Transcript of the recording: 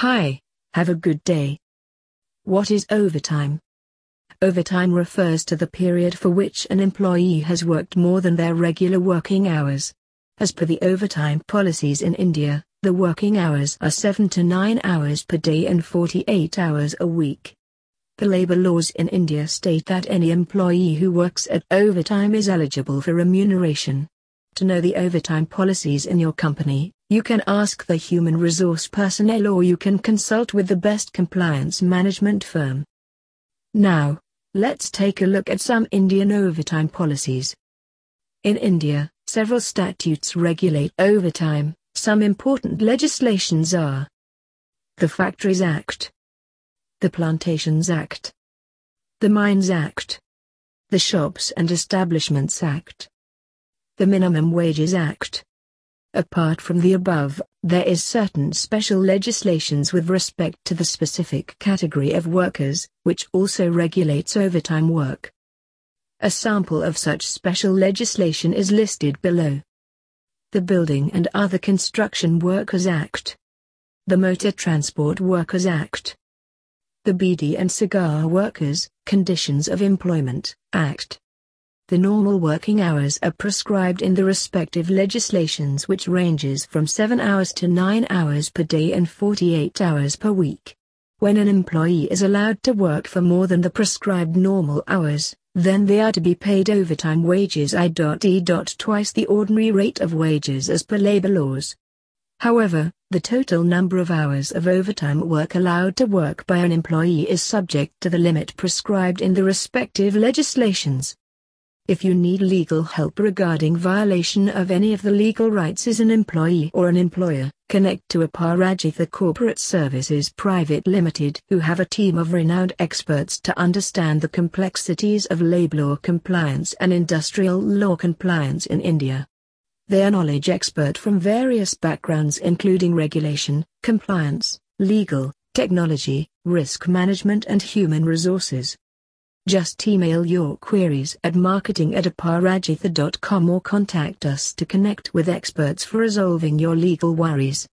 Hi, have a good day. What is overtime? Overtime refers to the period for which an employee has worked more than their regular working hours. As per the overtime policies in India, the working hours are 7 to 9 hours per day and 48 hours a week. The labor laws in India state that any employee who works at overtime is eligible for remuneration. To know the overtime policies in your company, you can ask the human resource personnel or you can consult with the best compliance management firm. Now, let's take a look at some Indian overtime policies. In India, several statutes regulate overtime. Some important legislations are the Factories Act, the Plantations Act, the Mines Act, the Shops and Establishments Act, the Minimum Wages Act, Apart from the above, there is certain special legislations with respect to the specific category of workers, which also regulates overtime work. A sample of such special legislation is listed below. The Building and Other Construction Workers Act. The Motor Transport Workers Act. The Bidi and Cigar Workers, Conditions of Employment, Act. The normal working hours are prescribed in the respective legislations which ranges from 7 hours to 9 hours per day and 48 hours per week. When an employee is allowed to work for more than the prescribed normal hours, then they are to be paid overtime wages I.E. twice the ordinary rate of wages as per labor laws. However, the total number of hours of overtime work allowed to work by an employee is subject to the limit prescribed in the respective legislations. If you need legal help regarding violation of any of the legal rights as an employee or an employer, connect to Aparajitha Corporate Services Private Limited who have a team of renowned experts to understand the complexities of labor law compliance and industrial law compliance in India. They are knowledge expert from various backgrounds including regulation, compliance, legal, technology, risk management and human resources. Just email your queries at marketing at aparajitha.com or contact us to connect with experts for resolving your legal worries.